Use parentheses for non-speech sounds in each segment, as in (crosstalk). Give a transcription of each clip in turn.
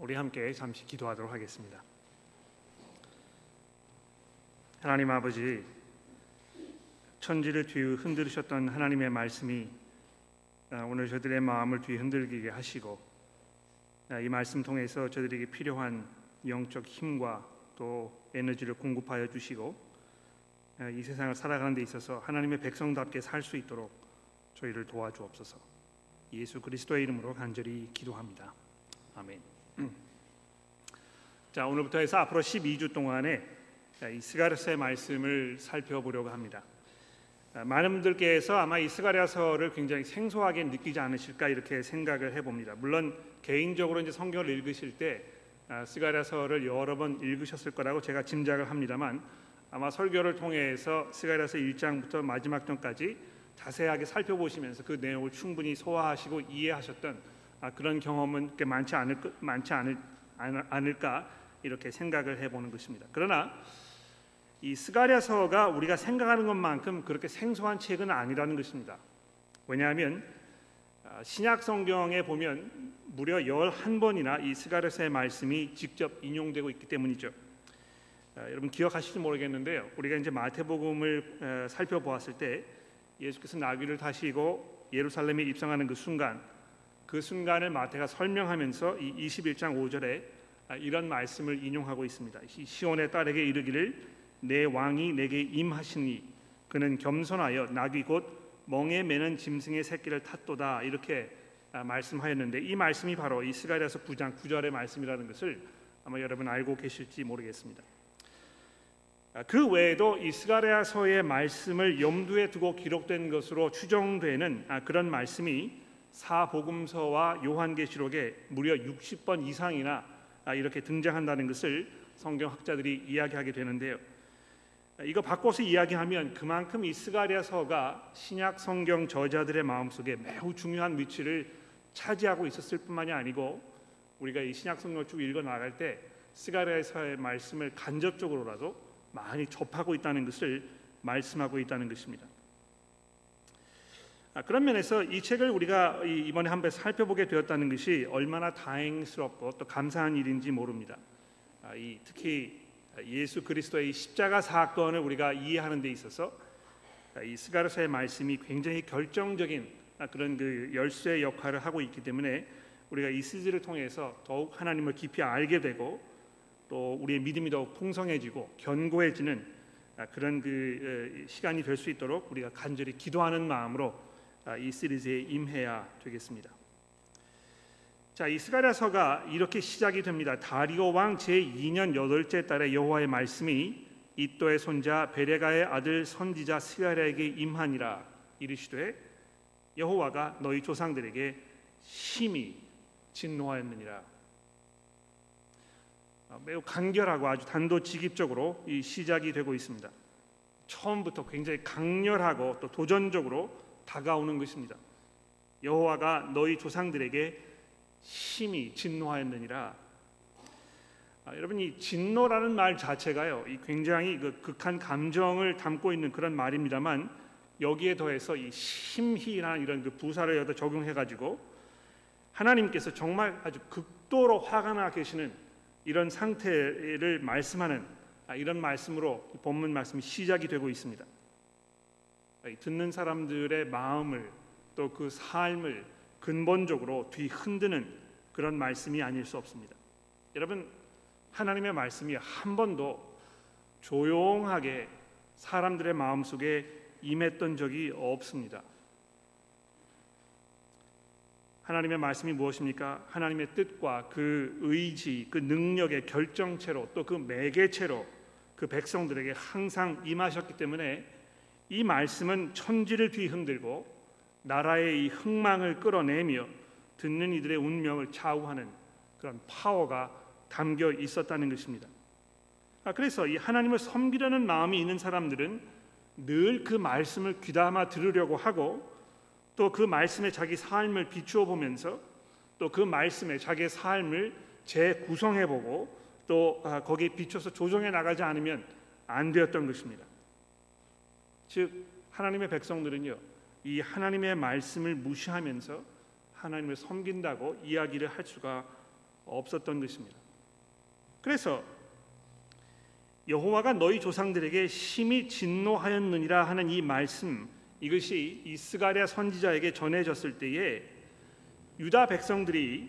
우리 함께 잠시 기도하도록 하겠습니다. 하나님 아버지 천지를 뒤 흔들으셨던 하나님의 말씀이 아, 오늘 저들의 마음을 뒤 흔들게 하시고 아, 이 말씀 통해서 저들에게 필요한 영적 힘과 또 에너지를 공급하여 주시고 아, 이 세상을 살아가는 데 있어서 하나님의 백성답게 살 수 있도록 저희를 도와주옵소서. 예수 그리스도의 이름으로 간절히 기도합니다. 아멘. 자 오늘부터 해서 앞으로 12주 동안에 이 스가랴서의 말씀을 살펴보려고 합니다. 많은 분들께서 아마 이 스가랴서를 굉장히 생소하게 느끼지 않으실까 이렇게 생각을 해봅니다. 물론 개인적으로 이제 성경을 읽으실 때 스가랴서를 여러 번 읽으셨을 거라고 제가 짐작을 합니다만 아마 설교를 통해서 스가랴서 1장부터 마지막 장까지 자세하게 살펴보시면서 그 내용을 충분히 소화하시고 이해하셨던 그런 경험은 많지 않을 많지 않을, 않을까 이렇게 생각을 해보는 것입니다. 그러나 이 스가랴서가 우리가 생각하는 것만큼 그렇게 생소한 책은 아니라는 것입니다. 왜냐하면 아, 신약 성경에 보면 무려 11번이나 이 스가랴서의 말씀이 직접 인용되고 있기 때문이죠. 아, 여러분 기억하실지 모르겠는데요. 우리가 이제 마태복음을 살펴보았을 때 예수께서 나귀를 타시고 예루살렘에 입성하는 그 순간 그 순간을 마태가 설명하면서 이 21장 5절에 아, 이런 말씀을 인용하고 있습니다. 시온의 딸에게 이르기를 내 왕이 내게 임하시니 그는 겸손하여 나귀 곧 멍에 매는 짐승의 새끼를 탔도다 이렇게 아, 말씀하였는데 이 말씀이 바로 이 스가랴서 9장 9절의 말씀이라는 것을 아마 여러분 알고 계실지 모르겠습니다. 아, 그 외에도 이 스가랴서의 말씀을 염두에 두고 기록된 것으로 추정되는 아, 그런 말씀이 사복음서와 요한계시록에 무려 60번 이상이나 이렇게 등장한다는 것을 성경학자들이 이야기하게 되는데요. 이거 바꿔서 이야기하면 그만큼 이 스가랴서가 신약 성경 저자들의 마음속에 매우 중요한 위치를 차지하고 있었을 뿐만이 아니고 우리가 이 신약 성경을 쭉 읽어 나갈 때 스가랴서의 말씀을 간접적으로라도 많이 접하고 있다는 것을 말씀하고 있다는 것입니다. 아, 그런 면에서 이 책을 우리가 이번에 한번 살펴보게 되었다는 것이 얼마나 다행스럽고 또 감사한 일인지 모릅니다. 아, 이 특히 예수 그리스도의 십자가 사건을 우리가 이해하는 데 있어서 이 스가르사의 말씀이 굉장히 결정적인 그런 그 열쇠 역할을 하고 있기 때문에 우리가 이 시즈를 통해서 더욱 하나님을 깊이 알게 되고 또 우리의 믿음이 더욱 풍성해지고 견고해지는 그런 그 시간이 될 수 있도록 우리가 간절히 기도하는 마음으로 이 시리즈에 임해야 되겠습니다. 자, 이 스가랴서가 이렇게 시작이 됩니다. 다리오 왕 제2년 여덟째 달에 여호와의 말씀이 이또의 손자 베레가의 아들 선지자 스가랴에게 임하니라 이르시되 여호와가 너희 조상들에게 심히 진노하였느니라. 아, 매우 간결하고 아주 단도직입적으로 이 시작이 되고 있습니다. 처음부터 굉장히 강렬하고 또 도전적으로 다가오는 것입니다. 여호와가 너희 조상들에게 심히 진노하였느니라. 아, 여러분 이 진노라는 말 자체가요, 이 굉장히 그 극한 감정을 담고 있는 그런 말입니다만 여기에 더해서 이 심히라는 이런 그 부사를 여기다 적용해가지고 하나님께서 정말 아주 극도로 화가 나 계시는 이런 상태를 말씀하는 아, 이런 말씀으로 본문 말씀이 시작이 되고 있습니다. 아, 듣는 사람들의 마음을 또 그 삶을 근본적으로 뒤흔드는 그런 말씀이 아닐 수 없습니다. 여러분 하나님의 말씀이 한 번도 조용하게 사람들의 마음속에 임했던 적이 없습니다. 하나님의 말씀이 무엇입니까? 하나님의 뜻과 그 의지, 그 능력의 결정체로 또 그 매개체로 그 백성들에게 항상 임하셨기 때문에 이 말씀은 천지를 뒤흔들고 나라의 이 흥망을 끌어내며 듣는 이들의 운명을 좌우하는 그런 파워가 담겨 있었다는 것입니다. 아, 그래서 이 하나님을 섬기려는 마음이 있는 사람들은 늘 그 말씀을 귀담아 들으려고 하고 또 그 말씀에 자기 삶을 비추어 보면서 또 그 말씀에 자기의 삶을 재구성해 보고 또 아, 거기에 비춰서 조정해 나가지 않으면 안 되었던 것입니다. 즉 하나님의 백성들은요 이 하나님의 말씀을 무시하면서 하나님을 섬긴다고 이야기를 할 수가 없었던 것입니다. 그래서 여호와가 너희 조상들에게 심히 진노하였느니라 하는 이 말씀 이것이 이스가랴 선지자에게 전해졌을 때에 유다 백성들이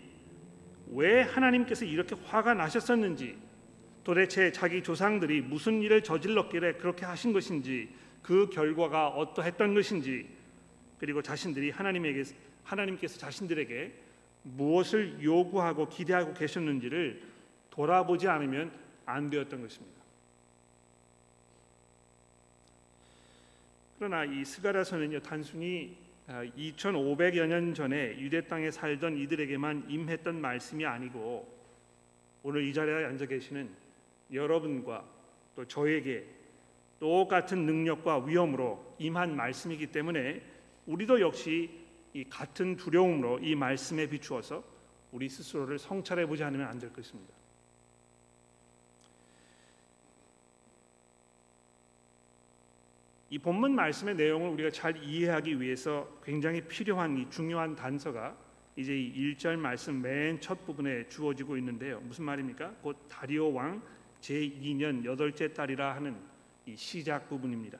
왜 하나님께서 이렇게 화가 나셨었는지 도대체 자기 조상들이 무슨 일을 저질렀기에 그렇게 하신 것인지 그 결과가 어떠했던 것인지 그리고 자신들이 하나님에게 하나님께서 자신들에게 무엇을 요구하고 기대하고 계셨는지를 돌아보지 않으면 안 되었던 것입니다. 그러나 이 스가랴서는요 단순히 2,500여 아, 년 전에 유대 땅에 살던 이들에게만 임했던 말씀이 아니고 오늘 이 자리에 앉아 계시는 여러분과 또 저에게 똑같은 능력과 위험으로 임한 말씀이기 때문에 우리도 역시 이 같은 두려움으로 이 말씀에 비추어서 우리 스스로를 성찰해 보지 않으면 안 될 것입니다. 이 본문 말씀의 내용을 우리가 잘 이해하기 위해서 굉장히 필요한 이 중요한 단서가 이제 이 1절 말씀 맨 첫 부분에 주어지고 있는데요. 무슨 말입니까? 곧 다리오 왕 제2년 여덟째 달이라 하는 이 시작 부분입니다.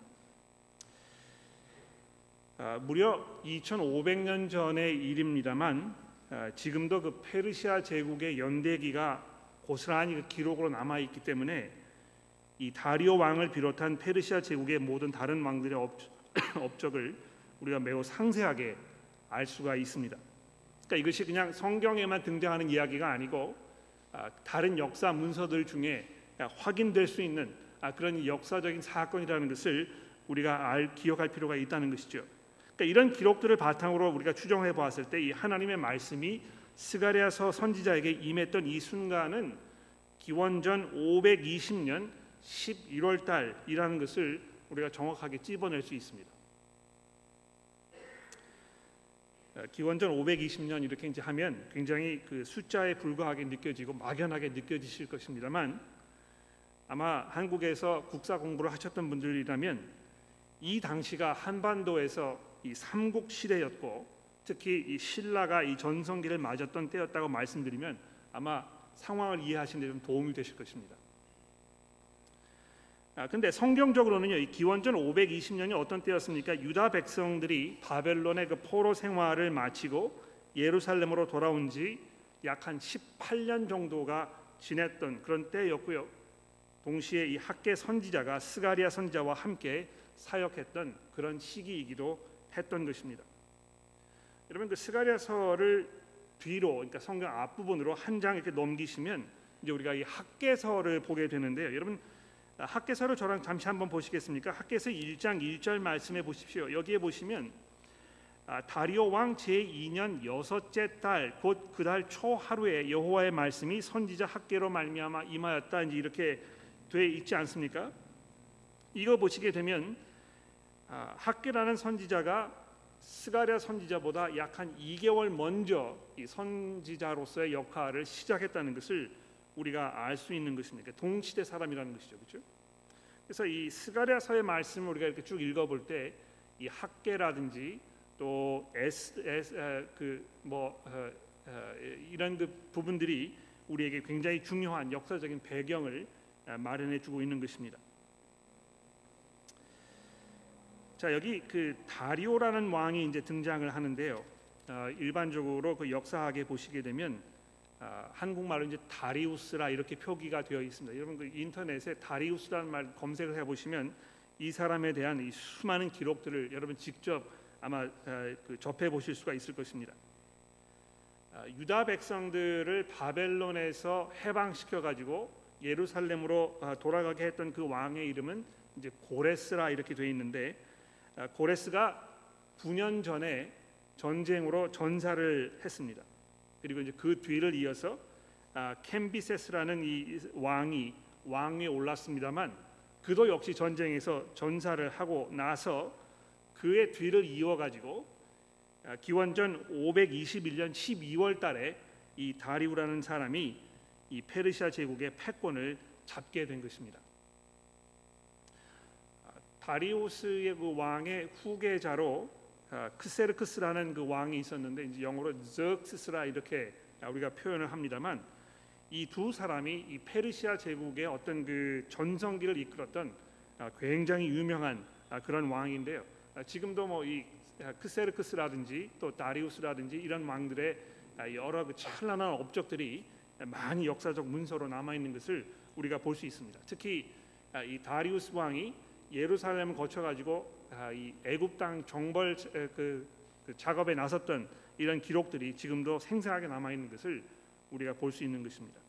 아, 무려 2,500년 전의 일입니다만 아, 지금도 그 페르시아 제국의 연대기가 고스란히 그 기록으로 남아 있기 때문에 이 다리오 왕을 비롯한 페르시아 제국의 모든 다른 왕들의 업, (coughs) 업적을 우리가 매우 상세하게 알 수가 있습니다. 그러니까 이것이 그냥 성경에만 등장하는 이야기가 아니고 아, 다른 역사 문서들 중에 확인될 수 있는 아, 그런 역사적인 사건이라는 것을 우리가 알 기억할 필요가 있다는 것이죠. 그러니까 이런 기록들을 바탕으로 우리가 추정해 보았을 때 이 하나님의 말씀이 스가랴서 선지자에게 임했던 이 순간은 기원전 520년 11월 달이라는 것을 우리가 정확하게 찝어낼 수 있습니다. 어, 기원전 520년 이렇게 이제 하면 굉장히 그 숫자에 불과하게 느껴지고 막연하게 느껴지실 것입니다만 아마 한국에서 국사 공부를 하셨던 분들이라면 이 당시가 한반도에서 이 삼국 시대였고 특히 이 신라가 이 전성기를 맞았던 때였다고 말씀드리면 아마 상황을 이해하시는 데 좀 도움이 되실 것입니다. 아, 근데 성경적으로는요. 이 기원전 520년이 어떤 때였습니까? 유다 백성들이 바벨론의 그 포로 생활을 마치고 예루살렘으로 돌아온 지 약 한 18년 정도가 지났던 그런 때였고요. 동시에 이 학개 선지자가 스가랴 선지자와 함께 사역했던 그런 시기이기도 했던 것입니다. 여러분 그 스가랴서를 뒤로 그러니까 성경 앞부분으로 한 장 이렇게 넘기시면 이제 우리가 이 학개서를 보게 되는데요. 여러분 학개서를 저랑 잠시 한번 보시겠습니까? 학개서 1장 1절 말씀해 보십시오. 여기에 보시면 아, 다리오 왕 제2년 여섯째 달 곧 그 달 초 하루에 여호와의 말씀이 선지자 학계로 말미암아 임하였다 이제 이렇게 돼 있지 않습니까? 이거 보시게 되면 아, 학계라는 선지자가 스가랴 선지자보다 약 한 2개월 먼저 이 선지자로서의 역할을 시작했다는 것을 우리가 알 수 있는 것입니다. 그러니까 동시대 사람이라는 것이죠, 그렇죠? 그래서 이 스가랴서의 말씀을 우리가 이렇게 쭉 읽어볼 때 이 학계라든지 또 에스, 그뭐 어, 어, 이런 그 부분들이 우리에게 굉장히 중요한 역사적인 배경을 어, 마련해주고 있는 것입니다. 자 여기 그 다리오라는 왕이 이제 등장을 하는데요. 어, 일반적으로 그 역사학에 보시게 되면 아, 한국말로 이제 다리우스라 이렇게 표기가 되어 있습니다. 여러분 그 인터넷에 다리우스라는 말 검색을 해 보시면 이 사람에 대한 이 수많은 기록들을 여러분 직접 아마 아, 그 접해 보실 수가 있을 것입니다. 아, 유다 백성들을 바벨론에서 해방시켜 가지고 예루살렘으로 아, 돌아가게 했던 그 왕의 이름은 이제 고레스라 이렇게 되어 있는데 아, 고레스가 9년 전에 전쟁으로 전사를 했습니다. 그리고 이제 그 뒤를 이어서 아, 캠비세스라는 이 왕이 왕위에 올랐습니다만 그도 역시 전쟁에서 전사를 하고 나서 그의 뒤를 이어 가지고 아, 기원전 521년 12월 달에 이 다리우라는 사람이 이 페르시아 제국의 패권을 잡게 된 것입니다. 아, 다리우스의 그 왕의 후계자로 아, 크세르크스라는 그 왕이 있었는데 이제 영어로 즈크스라 이렇게 우리가 표현을 합니다만 이 두 사람이 이 페르시아 제국의 어떤 그 전성기를 이끌었던 아, 굉장히 유명한 아, 그런 왕인데요. 아, 지금도 뭐 이 크세르크스라든지 또 다리우스라든지 이런 왕들의 여러 그 찬란한 업적들이 많이 역사적 문서로 남아 있는 것을 우리가 볼 수 있습니다. 특히 이 다리우스 왕이 예루살렘을 거쳐 가지고 이 애굽 땅 정벌 그, 그 작업에 나섰던 이런 기록들이 지금도 생생하게 남아 있는 것을 우리가 볼 수 있는 것입니다.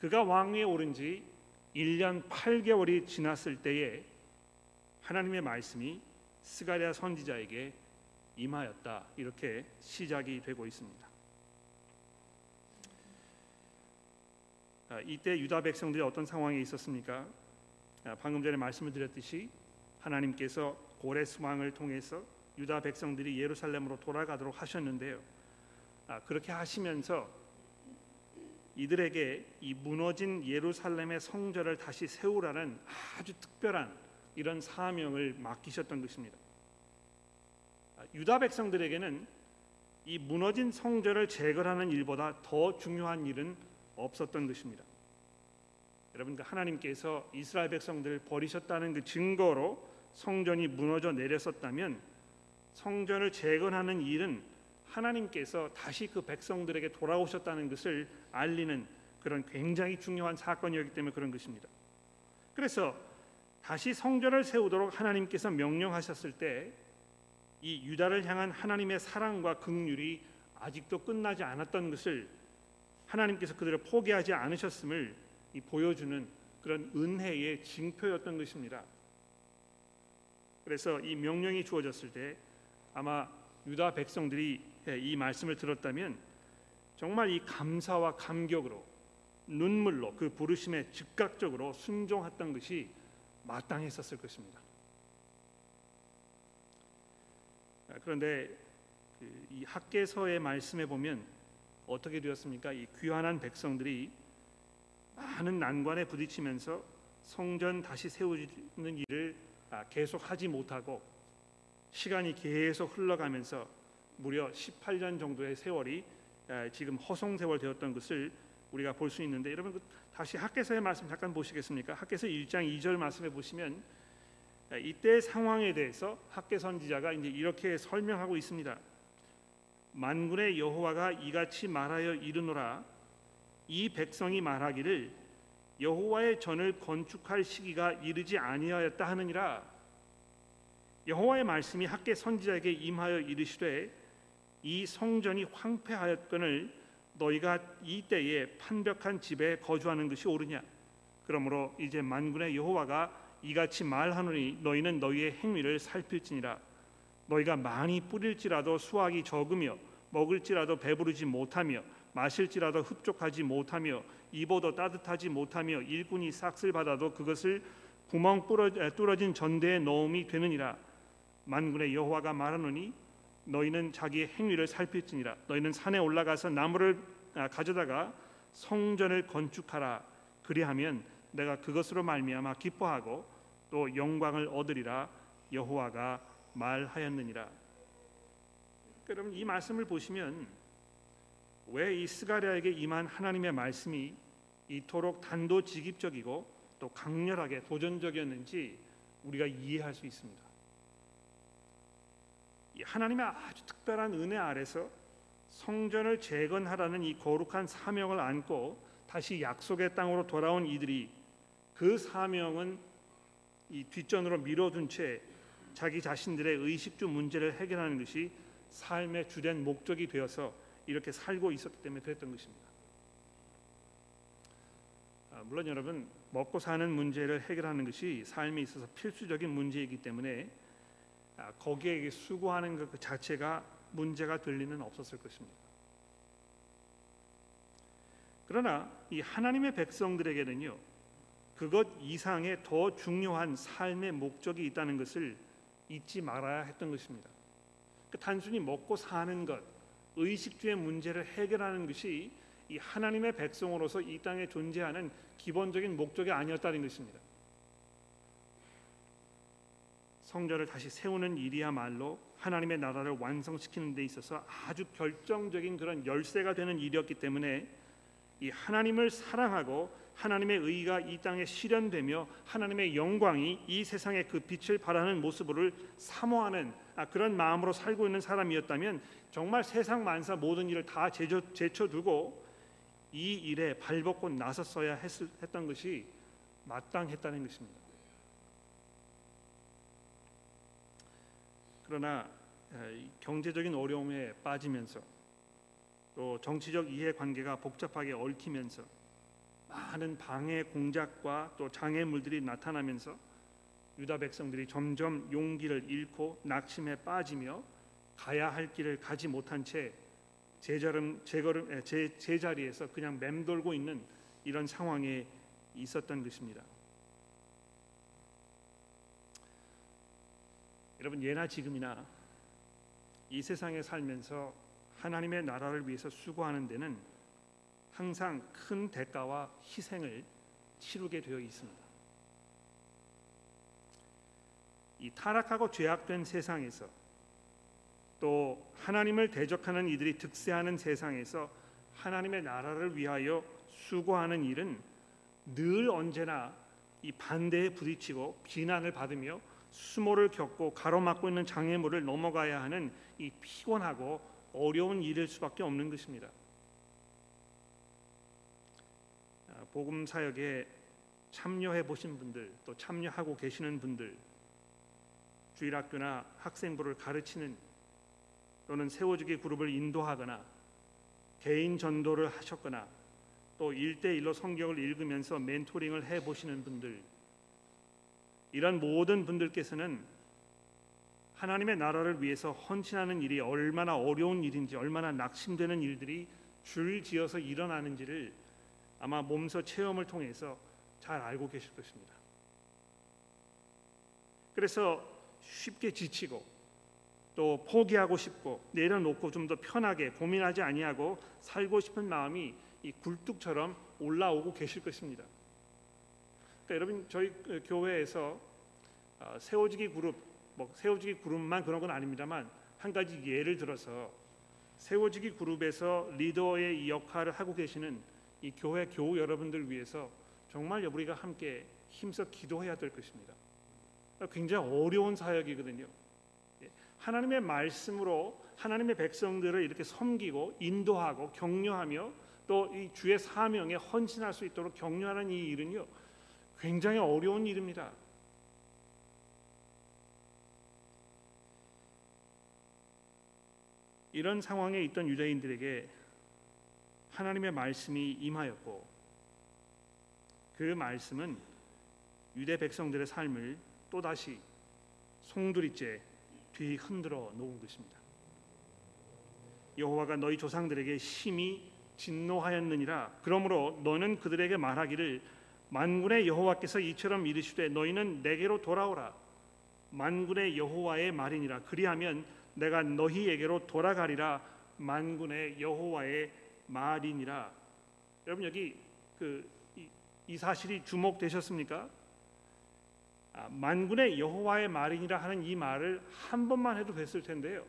그가 왕위에 오른 지 1년 8개월이 지났을 때에 하나님의 말씀이 스가랴 선지자에게 임하였다. 이렇게 시작이 되고 있습니다. 이때 유다 백성들이 어떤 상황에 있었습니까? 아, 방금 전에 말씀을 드렸듯이 하나님께서 고레스 왕을 통해서 유다 백성들이 예루살렘으로 돌아가도록 하셨는데요. 아, 그렇게 하시면서 이들에게 이 무너진 예루살렘의 성전을 다시 세우라는 아주 특별한 이런 사명을 맡기셨던 것입니다. 아, 유다 백성들에게는 이 무너진 성전을 재건하는 일보다 더 중요한 일은 없었던 것입니다. 여러분 그 하나님께서 이스라엘 백성들을 버리셨다는 그 증거로 성전이 무너져 내렸었다면 성전을 재건하는 일은 하나님께서 다시 그 백성들에게 돌아오셨다는 것을 알리는 그런 굉장히 중요한 사건이었기 때문에 그런 것입니다. 그래서 다시 성전을 세우도록 하나님께서 명령하셨을 때 이 유다를 향한 하나님의 사랑과 긍휼이 아직도 끝나지 않았던 것을 하나님께서 그들을 포기하지 않으셨음을 보여주는 그런 은혜의 징표였던 것입니다. 그래서 이 명령이 주어졌을 때 아마 유다 백성들이 이 말씀을 들었다면 정말 이 감사와 감격으로 눈물로 그 부르심에 즉각적으로 순종했던 것이 마땅했었을 것입니다. 그런데 그이 학계서의 말씀에 보면 어떻게 되었습니까? 이 귀환한 백성들이 많은 난관에 부딪히면서 성전 다시 세우는 일을 아, 계속하지 못하고 시간이 계속 흘러가면서 무려 18년 정도의 세월이 아, 지금 허송 세월 되었던 것을 우리가 볼 수 있는데 여러분 그 다시 학계서의 말씀 잠깐 보시겠습니까? 학계서 1장 2절 말씀에 보시면 아, 이때 상황에 대해서 학계 선지자가 이제 이렇게 설명하고 있습니다. 만군의 여호와가 이같이 말하여 이르노라. 이 백성이 말하기를 여호와의 전을 건축할 시기가 이르지 아니하였다 하느니라. 여호와의 말씀이 학계 선지자에게 임하여 이르시되 이 성전이 황폐하였거늘 너희가 이 때에 판벽한 집에 거주하는 것이 옳으냐? 그러므로 이제 만군의 여호와가 이같이 말하노니 너희는 너희의 행위를 살필지니라. 너희가 많이 뿌릴지라도 수확이 적으며 먹을지라도 배부르지 못하며 마실지라도 흡족하지 못하며 입어도 따뜻하지 못하며 일꾼이 삭슬 받아도 그것을 구멍 뚫어진 전대에 넣음이 되느니라. 만군의 여호와가 말하노니 너희는 자기의 행위를 살필지니라. 너희는 산에 올라가서 나무를 아, 가져다가 성전을 건축하라. 그리하면 내가 그것으로 말미암아 기뻐하고 또 영광을 얻으리라. 여호와가 말하였느니라 여러분 이 말씀을 보시면 왜 이 스가랴에게 임한 하나님의 말씀이 이토록 단도직입적이고 또 강렬하게 도전적이었는지 우리가 이해할 수 있습니다. 하나님의 아주 특별한 은혜 아래서 성전을 재건하라는 이 거룩한 사명을 안고 다시 약속의 땅으로 돌아온 이들이 그 사명은 이 뒷전으로 밀어둔 채 자기 자신들의 의식주 문제를 해결하는 것이 삶의 주된 목적이 되어서 이렇게 살고 있었기 때문에 그랬던 것입니다. 아, 물론 여러분 먹고 사는 문제를 해결하는 것이 삶에 있어서 필수적인 문제이기 때문에 아, 거기에 수고하는 것 그 자체가 문제가 될 리는 없었을 것입니다. 그러나 이 하나님의 백성들에게는요 그것 이상의 더 중요한 삶의 목적이 있다는 것을 잊지 말아야 했던 것입니다. 그 단순히 먹고 사는 것 의식주의 문제를 해결하는 것이 이 하나님의 백성으로서 이 땅에 존재하는 기본적인 목적이 아니었다는 것입니다. 성전을 다시 세우는 일이야말로 하나님의 나라를 완성시키는 데 있어서 아주 결정적인 그런 열쇠가 되는 일이었기 때문에 이 하나님을 사랑하고 하나님의 의가 이 땅에 실현되며 하나님의 영광이 이 세상에 그 빛을 발하는 모습을 사모하는 아, 그런 마음으로 살고 있는 사람이었다면 정말 세상 만사 모든 일을 다 제쳐, 제쳐두고 이 일에 발벗고 나섰어야 했을, 했던 것이 마땅했다는 것입니다. 그러나 경제적인 어려움에 빠지면서 또 정치적 이해관계가 복잡하게 얽히면서 많은 방해 공작과 또 장애물들이 나타나면서 유다 백성들이 점점 용기를 잃고 낙심에 빠지며 가야 할 길을 가지 못한 채 제자름 제걸음 제, 제자리에서 그냥 맴돌고 있는 이런 상황에 있었던 것입니다. 여러분 예나 지금이나 이 세상에 살면서 하나님의 나라를 위해서 수고하는 데는 항상 큰 대가와 희생을 치르게 되어 있습니다. 이 타락하고 죄악된 세상에서 또 하나님을 대적하는 이들이 득세하는 세상에서 하나님의 나라를 위하여 수고하는 일은 늘 언제나 이 반대에 부딪히고 비난을 받으며 수모를 겪고 가로막고 있는 장애물을 넘어가야 하는 이 피곤하고 어려운 일일 수밖에 없는 것입니다. 아, 복음 사역에 참여해 보신 분들 또 참여하고 계시는 분들 주일학교나 학생부를 가르치는 또는 세워주기 그룹을 인도하거나 개인 전도를 하셨거나 또 1대1로 성경을 읽으면서 멘토링을 해 보시는 분들 이런 모든 분들께서는 하나님의 나라를 위해서 헌신하는 일이 얼마나 어려운 일인지 얼마나 낙심되는 일들이 줄지어서 일어나는지를 아마 몸소 체험을 통해서 잘 알고 계실 것입니다. 그래서 쉽게 지치고 또 포기하고 싶고 내려놓고 좀 더 편하게 고민하지 아니하고 살고 싶은 마음이 이 굴뚝처럼 올라오고 계실 것입니다. 그러니까 여러분 저희 그 교회에서 어, 세워지기 그룹 뭐 세워지기 그룹만 그런 건 아닙니다만 한 가지 예를 들어서 세워지기 그룹에서 리더의 이 역할을 하고 계시는 이 교회 교우 여러분들 위해서 정말 우리가 함께 힘써 기도해야 될 것입니다. 굉장히 어려운 사역이거든요. 예, 하나님의 말씀으로 하나님의 백성들을 이렇게 섬기고 인도하고 격려하며 또 이 주의 사명에 헌신할 수 있도록 격려하는 이 일은요 굉장히 어려운 일입니다. 이런 상황에 있던 유대인들에게 하나님의 말씀이 임하였고 그 말씀은 유대 백성들의 삶을 또다시 송두리째 뒤 흔들어 놓은 것입니다. 여호와가 너희 조상들에게 심히 진노하였느니라. 그러므로 너는 그들에게 말하기를 만군의 여호와께서 이처럼 이르시되 너희는 내게로 돌아오라. 만군의 여호와의 말이니라. 그리하면 내가 너희에게로 돌아가리라. 만군의 여호와의 말이니라. 여러분 여기 그이 이 사실이 주목되셨습니까? 아, 만군의 여호와의 말이니라 하는 이 말을 한 번만 해도 됐을 텐데요.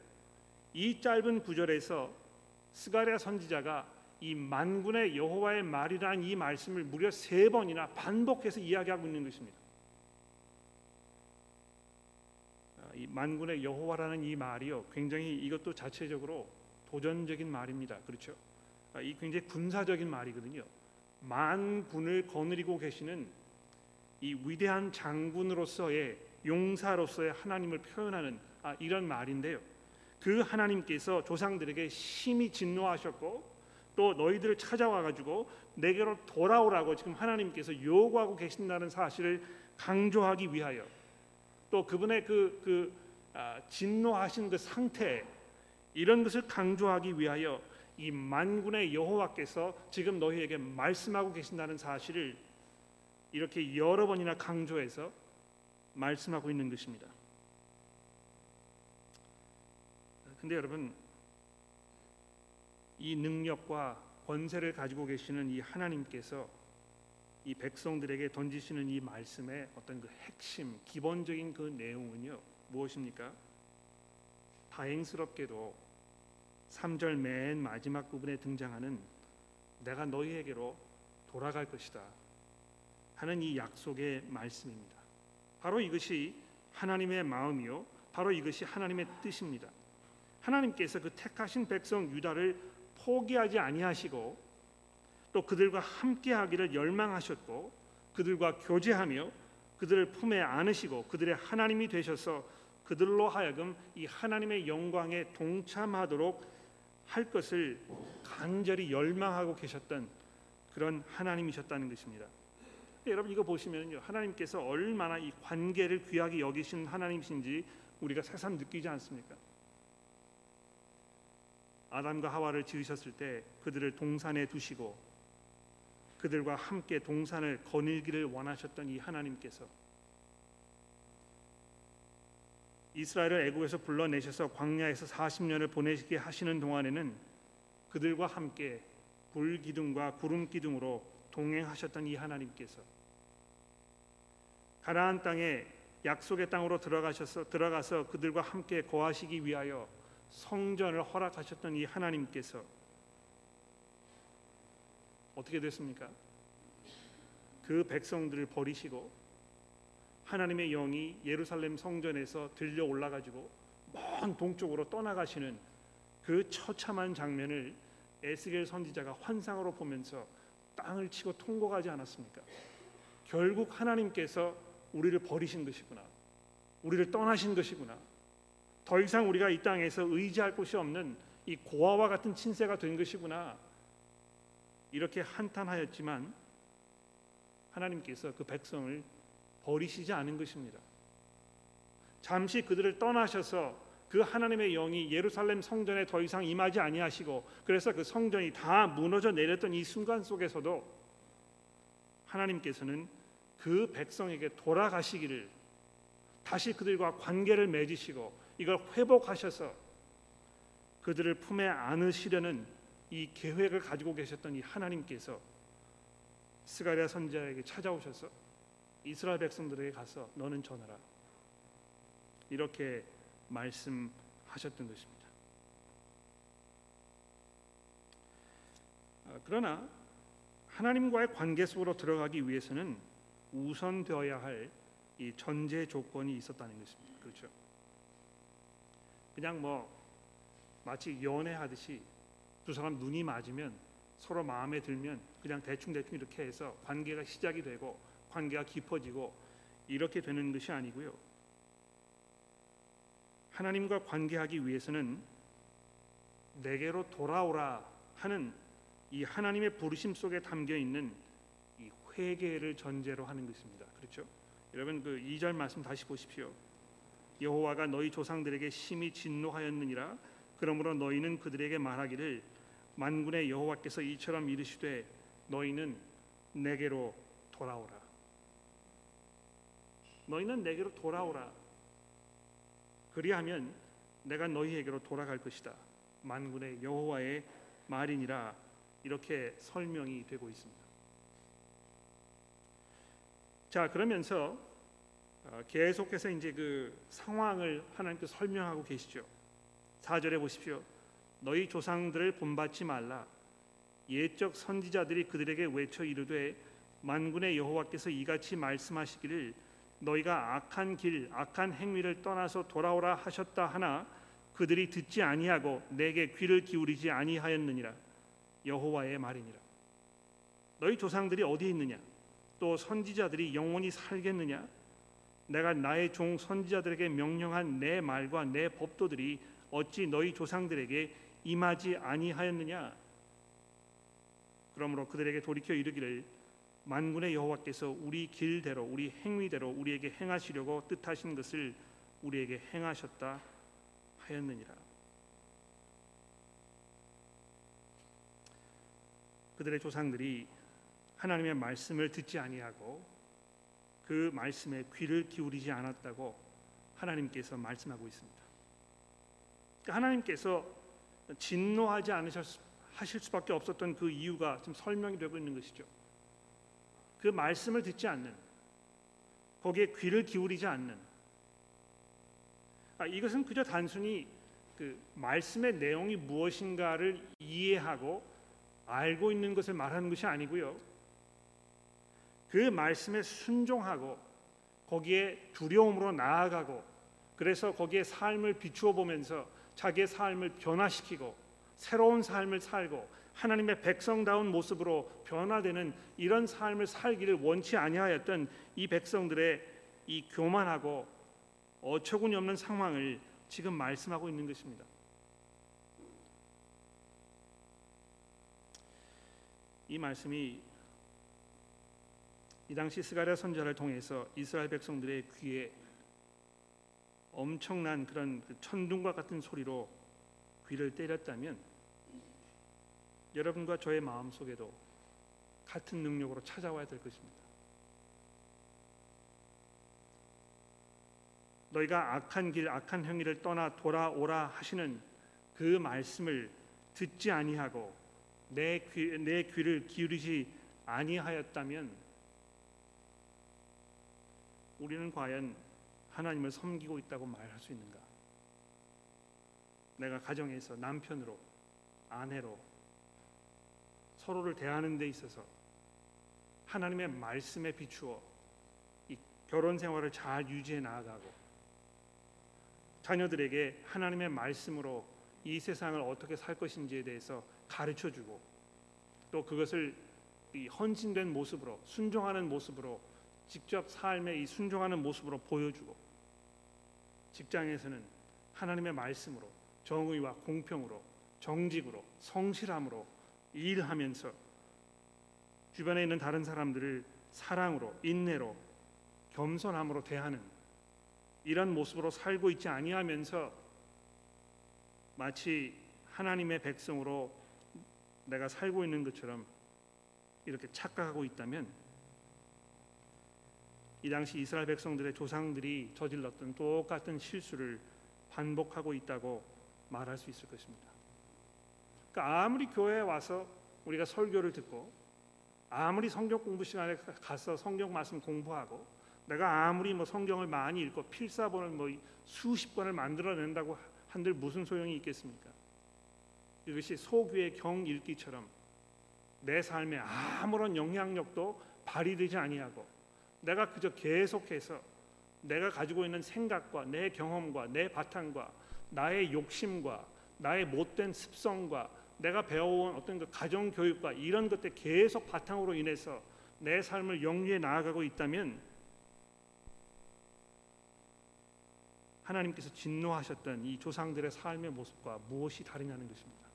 이 짧은 구절에서 스가랴 선지자가 이 만군의 여호와의 말이라는 이 말씀을 무려 세 번이나 반복해서 이야기하고 있는 것입니다. 아, 이 만군의 여호와라는 이 말이요, 굉장히 이것도 자체적으로 도전적인 말입니다. 그렇죠? 아, 이 굉장히 군사적인 말이거든요. 만군을 거느리고 계시는 이 위대한 장군으로서의 용사로서의 하나님을 표현하는 아, 이런 말인데요. 그 하나님께서 조상들에게 심히 진노하셨고 또 너희들을 찾아와 가지고 내게로 돌아오라고 지금 하나님께서 요구하고 계신다는 사실을 강조하기 위하여 또 그분의 그, 그 아, 진노하신 그 상태 이런 것을 강조하기 위하여 이 만군의 여호와께서 지금 너희에게 말씀하고 계신다는 사실을 이렇게 여러 번이나 강조해서 말씀하고 있는 것입니다. 근데 여러분 이 능력과 권세를 가지고 계시는 이 하나님께서 이 백성들에게 던지시는 이 말씀의 어떤 그 핵심 기본적인 그 내용은요 무엇입니까? 다행스럽게도 3절 맨 마지막 부분에 등장하는 내가 너희에게로 돌아갈 것이다 하는 이 약속의 말씀입니다. 바로 이것이 하나님의 마음이요 바로 이것이 하나님의 뜻입니다. 하나님께서 그 택하신 백성 유다를 포기하지 아니하시고 또 그들과 함께 하기를 열망하셨고 그들과 교제하며 그들을 품에 안으시고 그들의 하나님이 되셔서 그들로 하여금 이 하나님의 영광에 동참하도록 할 것을 간절히 열망하고 계셨던 그런 하나님이셨다는 것입니다. 여러분 이거 보시면요 하나님께서 얼마나 이 관계를 귀하게 여기신 하나님이신지 우리가 새삼 느끼지 않습니까? 아담과 하와를 지으셨을 때 그들을 동산에 두시고 그들과 함께 동산을 거닐기를 원하셨던 이 하나님께서 이스라엘을 애국에서 불러내셔서 광야에서 40년을 보내시게 하시는 동안에는 그들과 함께 불 기둥과 구름 기둥으로 동행하셨던 이 하나님께서 가나안 땅에 약속의 땅으로 들어가셔서 들어가서 그들과 함께 거하시기 위하여 성전을 허락하셨던 이 하나님께서 어떻게 됐습니까? 그 백성들을 버리시고 하나님의 영이 예루살렘 성전에서 들려 올라가지고 먼 동쪽으로 떠나가시는 그 처참한 장면을 에스겔 선지자가 환상으로 보면서 땅을 치고 통곡하지 않았습니까? 결국 하나님께서 우리를 버리신 것이구나. 우리를 떠나신 것이구나. 더 이상 우리가 이 땅에서 의지할 곳이 없는 이 고아와 같은 친세가 된 것이구나. 이렇게 한탄하였지만 하나님께서 그 백성을 버리시지 않은 것입니다. 잠시 그들을 떠나셔서 그 하나님의 영이 예루살렘 성전에 더 이상 임하지 아니하시고 그래서 그 성전이 다 무너져 내렸던 이 순간 속에서도 하나님께서는 그 백성에게 돌아가시기를 다시 그들과 관계를 맺으시고 이걸 회복하셔서 그들을 품에 안으시려는 이 계획을 가지고 계셨던 이 하나님께서 스가랴 선지자에게 찾아오셔서 이스라엘 백성들에게 가서 너는 전하라 이렇게 말씀하셨던 것입니다. 아, 그러나 하나님과의 관계 속으로 들어가기 위해서는 우선되어야 할 이 전제 조건이 있었다는 것입니다. 그렇죠? 그냥 뭐 마치 연애하듯이 두 사람 눈이 맞으면 서로 마음에 들면 그냥 대충 대충 이렇게 해서 관계가 시작이 되고 관계가 깊어지고 이렇게 되는 것이 아니고요. 하나님과 관계하기 위해서는 내게로 돌아오라 하는 이 하나님의 부르심 속에 담겨 있는 이 회개를 전제로 하는 것입니다. 그렇죠? 여러분 그 2절 말씀 다시 보십시오. 여호와가 너희 조상들에게 심히 진노하였느니라 그러므로 너희는 그들에게 말하기를 만군의 여호와께서 이처럼 이르시되 너희는 내게로 돌아오라. 너희는 내게로 돌아오라. 그리하면 내가 너희에게로 돌아갈 것이다. 만군의 여호와의 말이니라 이렇게 설명이 되고 있습니다. 자 그러면서 어, 계속해서 이제 그 상황을 하나님께서 설명하고 계시죠. 4절에 보십시오. 너희 조상들을 본받지 말라. 옛적 선지자들이 그들에게 외쳐 이르되 만군의 여호와께서 이같이 말씀하시기를 너희가 악한 길 악한 행위를 떠나서 돌아오라 하셨다 하나 그들이 듣지 아니하고 내게 귀를 기울이지 아니하였느니라 여호와의 말이니라 너희 조상들이 어디 있느냐 또 선지자들이 영원히 살겠느냐 내가 나의 종 선지자들에게 명령한 내 말과 내 법도들이 어찌 너희 조상들에게 임하지 아니하였느냐 그러므로 그들에게 돌이켜 이르기를 만군의 여호와께서 우리 길대로 우리 행위대로 우리에게 행하시려고 뜻하신 것을 우리에게 행하셨다 하였느니라. 그들의 조상들이 하나님의 말씀을 듣지 아니하고 그 말씀에 귀를 기울이지 않았다고 하나님께서 말씀하고 있습니다. 그러니까 하나님께서 진노하지 않으셨 하실 수밖에 없었던 그 이유가 지금 설명이 되고 있는 것이죠. 그 말씀을 듣지 않는 거기에 귀를 기울이지 않는 아, 이것은 그저 단순히 그 말씀의 내용이 무엇인가를 이해하고 알고 있는 것을 말하는 것이 아니고요. 그 말씀에 순종하고 거기에 두려움으로 나아가고 그래서 거기에 삶을 비추어 보면서 자기의 삶을 변화시키고 새로운 삶을 살고 하나님의 백성다운 모습으로 변화되는 이런 삶을 살기를 원치 아니하였던 이 백성들의 이 교만하고 어처구니 없는 상황을 지금 말씀하고 있는 것입니다. 이 말씀이 이 당시 스가랴 선지자를 통해서 이스라엘 백성들의 귀에 엄청난 그런 그 천둥과 같은 소리로 귀를 때렸다면 여러분과 저의 마음 속에도 같은 능력으로 찾아와야 될 것입니다. 너희가 악한 길 악한 행위를 떠나 돌아오라 하시는 그 말씀을 듣지 아니하고 내, 귀, 내 귀를 기울이지 아니하였다면 우리는 과연 하나님을 섬기고 있다고 말할 수 있는가? 내가 가정에서 남편으로 아내로 서로를 대하는 데 있어서 하나님의 말씀에 비추어 이 결혼 생활을 잘 유지해 나아가고 자녀들에게 하나님의 말씀으로 이 세상을 어떻게 살 것인지에 대해서 가르쳐 주고 또 그것을 이 헌신된 모습으로 순종하는 모습으로 직접 삶의 이 순종하는 모습으로 보여주고 직장에서는 하나님의 말씀으로 정의와 공평으로 정직으로 성실함으로 일하면서 주변에 있는 다른 사람들을 사랑으로 인내로 겸손함으로 대하는 이런 모습으로 살고 있지 아니하면서 마치 하나님의 백성으로 내가 살고 있는 것처럼 이렇게 착각하고 있다면 이 당시 이스라엘 백성들의 조상들이 저질렀던 똑같은 실수를 반복하고 있다고 말할 수 있을 것입니다. 그러니까 아무리 교회에 와서 우리가 설교를 듣고 아무리 성경 공부 시간에 가서 성경 말씀 공부하고 내가 아무리 뭐 성경을 많이 읽고 필사본을 뭐 수십 권을 만들어낸다고 한들 무슨 소용이 있겠습니까? 이것이 소규의 경 읽기처럼 내 삶에 아무런 영향력도 발휘되지 아니하고 내가 그저 계속해서 내가 가지고 있는 생각과 내 경험과 내 바탕과 나의 욕심과 나의 못된 습성과 내가 배워온 어떤 그 가정 교육과 이런 것들 계속 바탕으로 인해서 내 삶을 영위해 나아가고 있다면 하나님께서 진노하셨던 이 조상들의 삶의 모습과 무엇이 다르냐는 것입니다.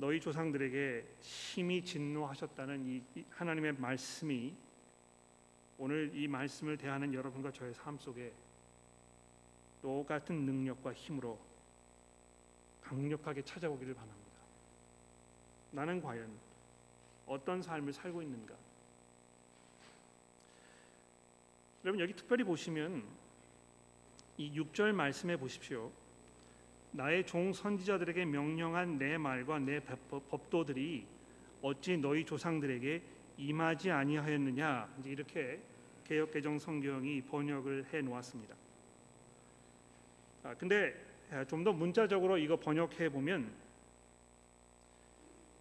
너희 조상들에게 심히 진노하셨다는 이 하나님의 말씀이 오늘 이 말씀을 대하는 여러분과 저의 삶 속에 똑같은 능력과 힘으로 강력하게 찾아오기를 바랍니다. 나는 과연 어떤 삶을 살고 있는가? 여러분 여기 특별히 보시면 이 6절 말씀해 보십시오. 나의 종 선지자들에게 명령한 내 말과 내 법도들이 어찌 너희 조상들에게 임하지 아니하였느냐 이제 이렇게 개역 개정 성경이 번역을 해 놓았습니다. 아, 근데 좀 더 문자적으로 이거 번역해 보면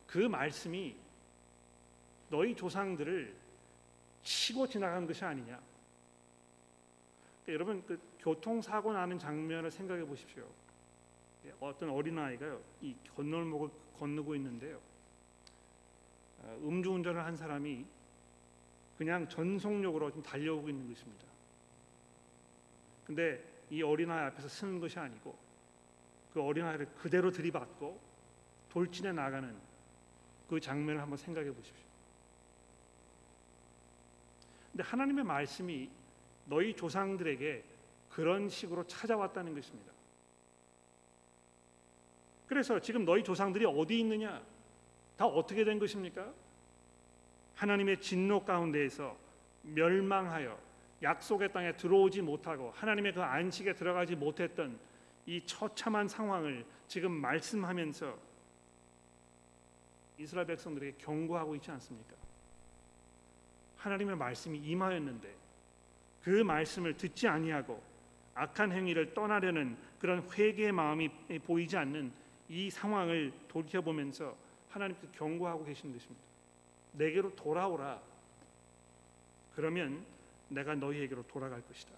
그 말씀이 너희 조상들을 치고 지나간 것이 아니냐. 그러니까 여러분 그 교통 사고 나는 장면을 생각해 보십시오. 예, 어떤 어린 아이가요 이 건널목을 건너고 있는데요. 아, 음주운전을 한 사람이 그냥 전속력으로 좀 달려오고 있는 것입니다. 근데 이 어린아이 앞에서 쓰는 것이 아니고 그 어린아이를 그대로 들이받고 돌진해 나가는 그 장면을 한번 생각해 보십시오. 근데 하나님의 말씀이 너희 조상들에게 그런 식으로 찾아왔다는 것입니다. 그래서 지금 너희 조상들이 어디 있느냐? 다 어떻게 된 것입니까? 하나님의 진노 가운데에서 멸망하여 약속의 땅에 들어오지 못하고 하나님의 그 안식에 들어가지 못했던 이 처참한 상황을 지금 말씀하면서 이스라엘 백성들에게 경고하고 있지 않습니까? 하나님의 말씀이 임하였는데 그 말씀을 듣지 아니하고 악한 행위를 떠나려는 그런 회개의 마음이 보이지 않는 이 상황을 돌이켜보면서 하나님께서 경고하고 계신 것입니다. 내게로 돌아오라. 그러면 내가 너희에게로 돌아갈 것이다.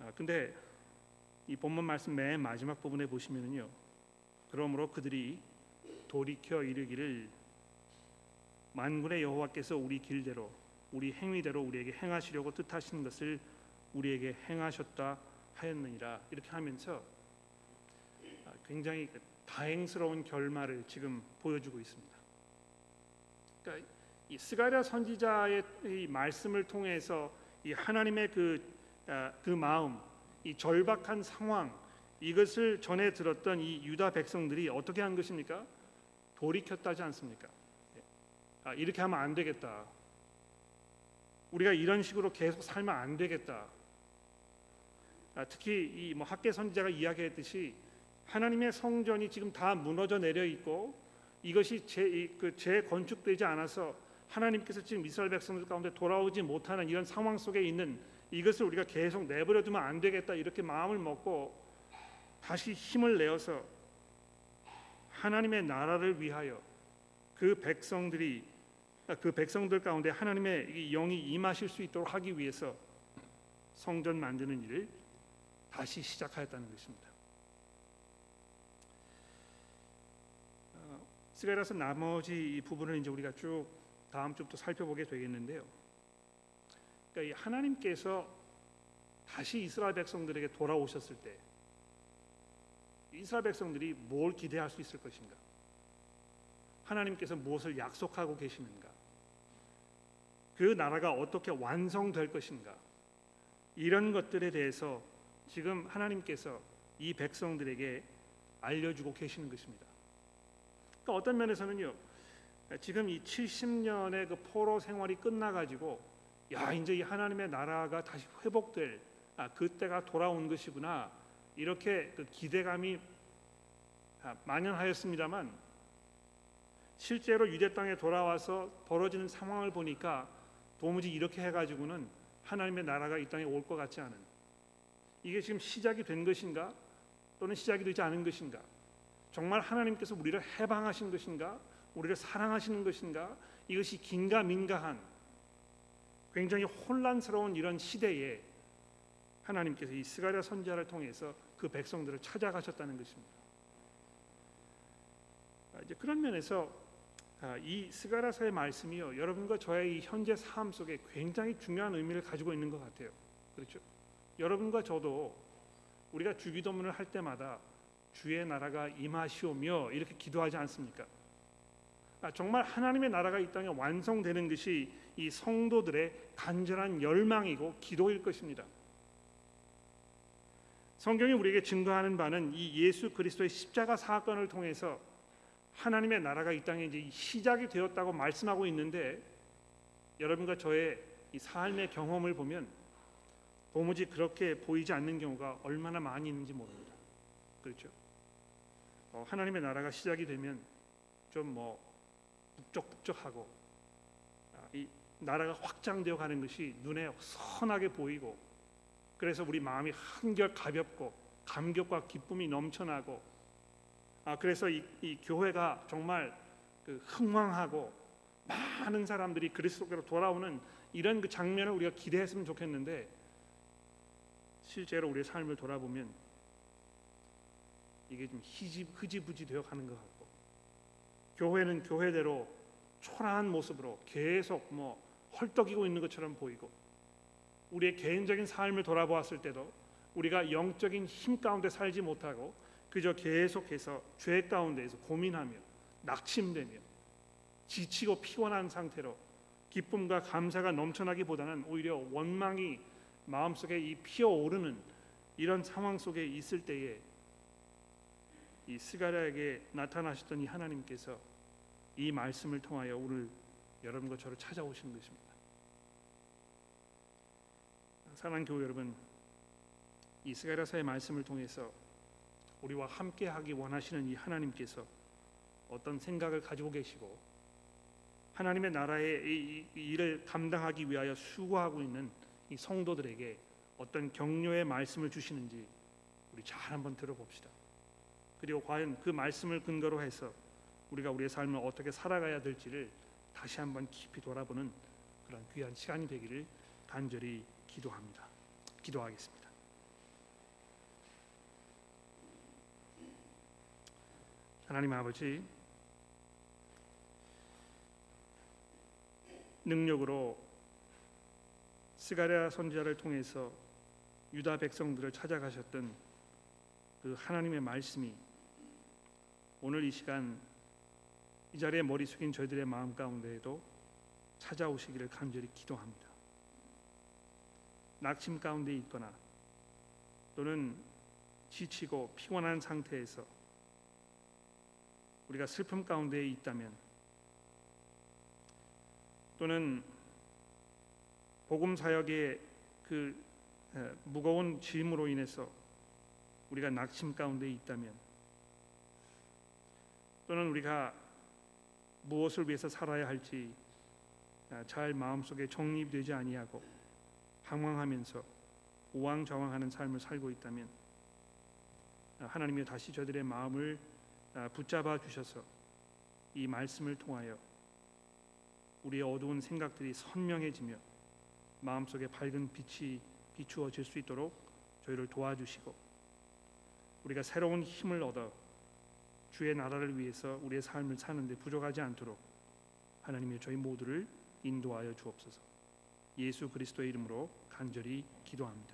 아, 근데 이 본문 말씀 맨 마지막 부분에 보시면은요. 그러므로 그들이 돌이켜 이르기를 만군의 여호와께서 우리 길대로 우리 행위대로 우리에게 행하시려고 뜻하신 것을 우리에게 행하셨다 하였느니라 이렇게 하면서 아, 굉장히 다행스러운 결말을 지금 보여주고 있습니다. 그러니까 이 스가랴 선지자의 이 말씀을 통해서 이 하나님의 그, 아, 그 마음, 이 절박한 상황 이것을 전해 들었던 이 유다 백성들이 어떻게 한 것입니까? 돌이켰다지 않습니까? 아, 이렇게 하면 안 되겠다. 우리가 이런 식으로 계속 살면 안 되겠다. 아, 특히 이 뭐 학계 선지자가 이야기했듯이 하나님의 성전이 지금 다 무너져 내려 있고 이것이 재, 그 재건축되지 않아서 하나님께서 지금 이스라엘 백성들 가운데 돌아오지 못하는 이런 상황 속에 있는 이것을 우리가 계속 내버려 두면 안 되겠다 이렇게 마음을 먹고 다시 힘을 내어서 하나님의 나라를 위하여 그 백성들이 그 백성들 가운데 하나님의 영이 임하실 수 있도록 하기 위해서 성전 만드는 일을 다시 시작하였다는 것입니다. 어, 스가랴서 나머지 부분을 이제 우리가 쭉 다음 주부터 살펴보게 되겠는데요. 그러니까 하나님께서 다시 이스라엘 백성들에게 돌아오셨을 때 이스라엘 백성들이 뭘 기대할 수 있을 것인가? 하나님께서 무엇을 약속하고 계시는가? 그 나라가 어떻게 완성될 것인가? 이런 것들에 대해서 지금 하나님께서 이 백성들에게 알려주고 계시는 것입니다. 그러니까 어떤 면에서는요, 지금 이 70년의 그 포로 생활이 끝나가지고 야 이제 이 하나님의 나라가 다시 회복될 아, 그때가 돌아온 것이구나 이렇게 그 기대감이 아, 만연하였습니다만 실제로 유대 땅에 돌아와서 벌어지는 상황을 보니까 도무지 이렇게 해가지고는 하나님의 나라가 이 땅에 올 것 같지 않은 이게 지금 시작이 된 것인가 또는 시작이 되지 않은 것인가 정말 하나님께서 우리를 해방하신 것인가 우리를 사랑하시는 것인가 이것이 긴가민가한 굉장히 혼란스러운 이런 시대에 하나님께서 이 스가랴 선지자를 통해서 그 백성들을 찾아가셨다는 것입니다. 아, 이제 그런 면에서 아, 이 스가랴서의 말씀이요 여러분과 저의 이 현재 삶 속에 굉장히 중요한 의미를 가지고 있는 것 같아요. 그렇죠? 여러분과 저도 우리가 주기도문을 할 때마다 주의 나라가 임하시오며 이렇게 기도하지 않습니까? 아, 정말 하나님의 나라가 이 땅에 완성되는 것이 이 성도들의 간절한 열망이고 기도일 것입니다. 성경이 우리에게 증거하는 바는 이 예수 그리스도의 십자가 사건을 통해서 하나님의 나라가 이 땅에 이제 시작이 되었다고 말씀하고 있는데 여러분과 저의 이 삶의 경험을 보면 도무지 그렇게 보이지 않는 경우가 얼마나 많이 있는지 모릅니다. 그렇죠? 어, 하나님의 나라가 시작이 되면 좀 뭐 북적북적하고 아, 이 나라가 확장되어 가는 것이 눈에 선하게 보이고 그래서 우리 마음이 한결 가볍고 감격과 기쁨이 넘쳐나고 아 그래서 이, 이 교회가 정말 그 흥왕하고 많은 사람들이 그리스도께로 돌아오는 이런 그 장면을 우리가 기대했으면 좋겠는데 실제로 우리의 삶을 돌아보면 이게 좀 희지, 흐지부지 되어 가는 것 같고 교회는 교회대로 초라한 모습으로 계속 뭐 헐떡이고 있는 것처럼 보이고 우리의 개인적인 삶을 돌아보았을 때도 우리가 영적인 힘 가운데 살지 못하고 그저 계속해서 죄 가운데에서 고민하며 낙심되며 지치고 피곤한 상태로 기쁨과 감사가 넘쳐나기보다는 오히려 원망이 마음속에 이 피어오르는 이런 상황 속에 있을 때에 이 스가랴에게 나타나셨던 이 하나님께서 이 말씀을 통하여 오늘 여러분과 저를 찾아오시는 것입니다. 사랑하는 교회 여러분, 이 스가랴서의 말씀을 통해서 우리와 함께 하기 원하시는 이 하나님께서 어떤 생각을 가지고 계시고 하나님의 나라의 이, 이 일을 감당하기 위하여 수고하고 있는 이 성도들에게 어떤 격려의 말씀을 주시는지 우리 잘 한번 들어봅시다. 그리고 과연 그 말씀을 근거로 해서 우리가 우리의 삶을 어떻게 살아가야 될지를 다시 한번 깊이 돌아보는 그런 귀한 시간이 되기를 간절히 기도합니다. 기도하겠습니다. 하나님 아버지 능력으로 스가랴 선지자를 통해서 유다 백성들을 찾아가셨던 그 하나님의 말씀이 오늘 이 시간 이 자리에 머리 숙인 저희들의 마음 가운데에도 찾아오시기를 간절히 기도합니다. 낙심 가운데 있거나 또는 지치고 피곤한 상태에서 우리가 슬픔 가운데 있다면 또는 복음 사역의 그 에, 무거운 짐으로 인해서 우리가 낙심 가운데 있다면 또는 우리가 무엇을 위해서 살아야 할지 아, 잘 마음속에 정립되지 아니하고 방황하면서 우왕좌왕하는 삶을 살고 있다면 아, 하나님이 다시 저들의 마음을 아, 붙잡아 주셔서 이 말씀을 통하여 우리의 어두운 생각들이 선명해지며 마음속에 밝은 빛이 비추어질 수 있도록 저희를 도와주시고 우리가 새로운 힘을 얻어 주의 나라를 위해서 우리의 삶을 사는데 부족하지 않도록 하나님의 저희 모두를 인도하여 주옵소서. 예수 그리스도의 이름으로 간절히 기도합니다.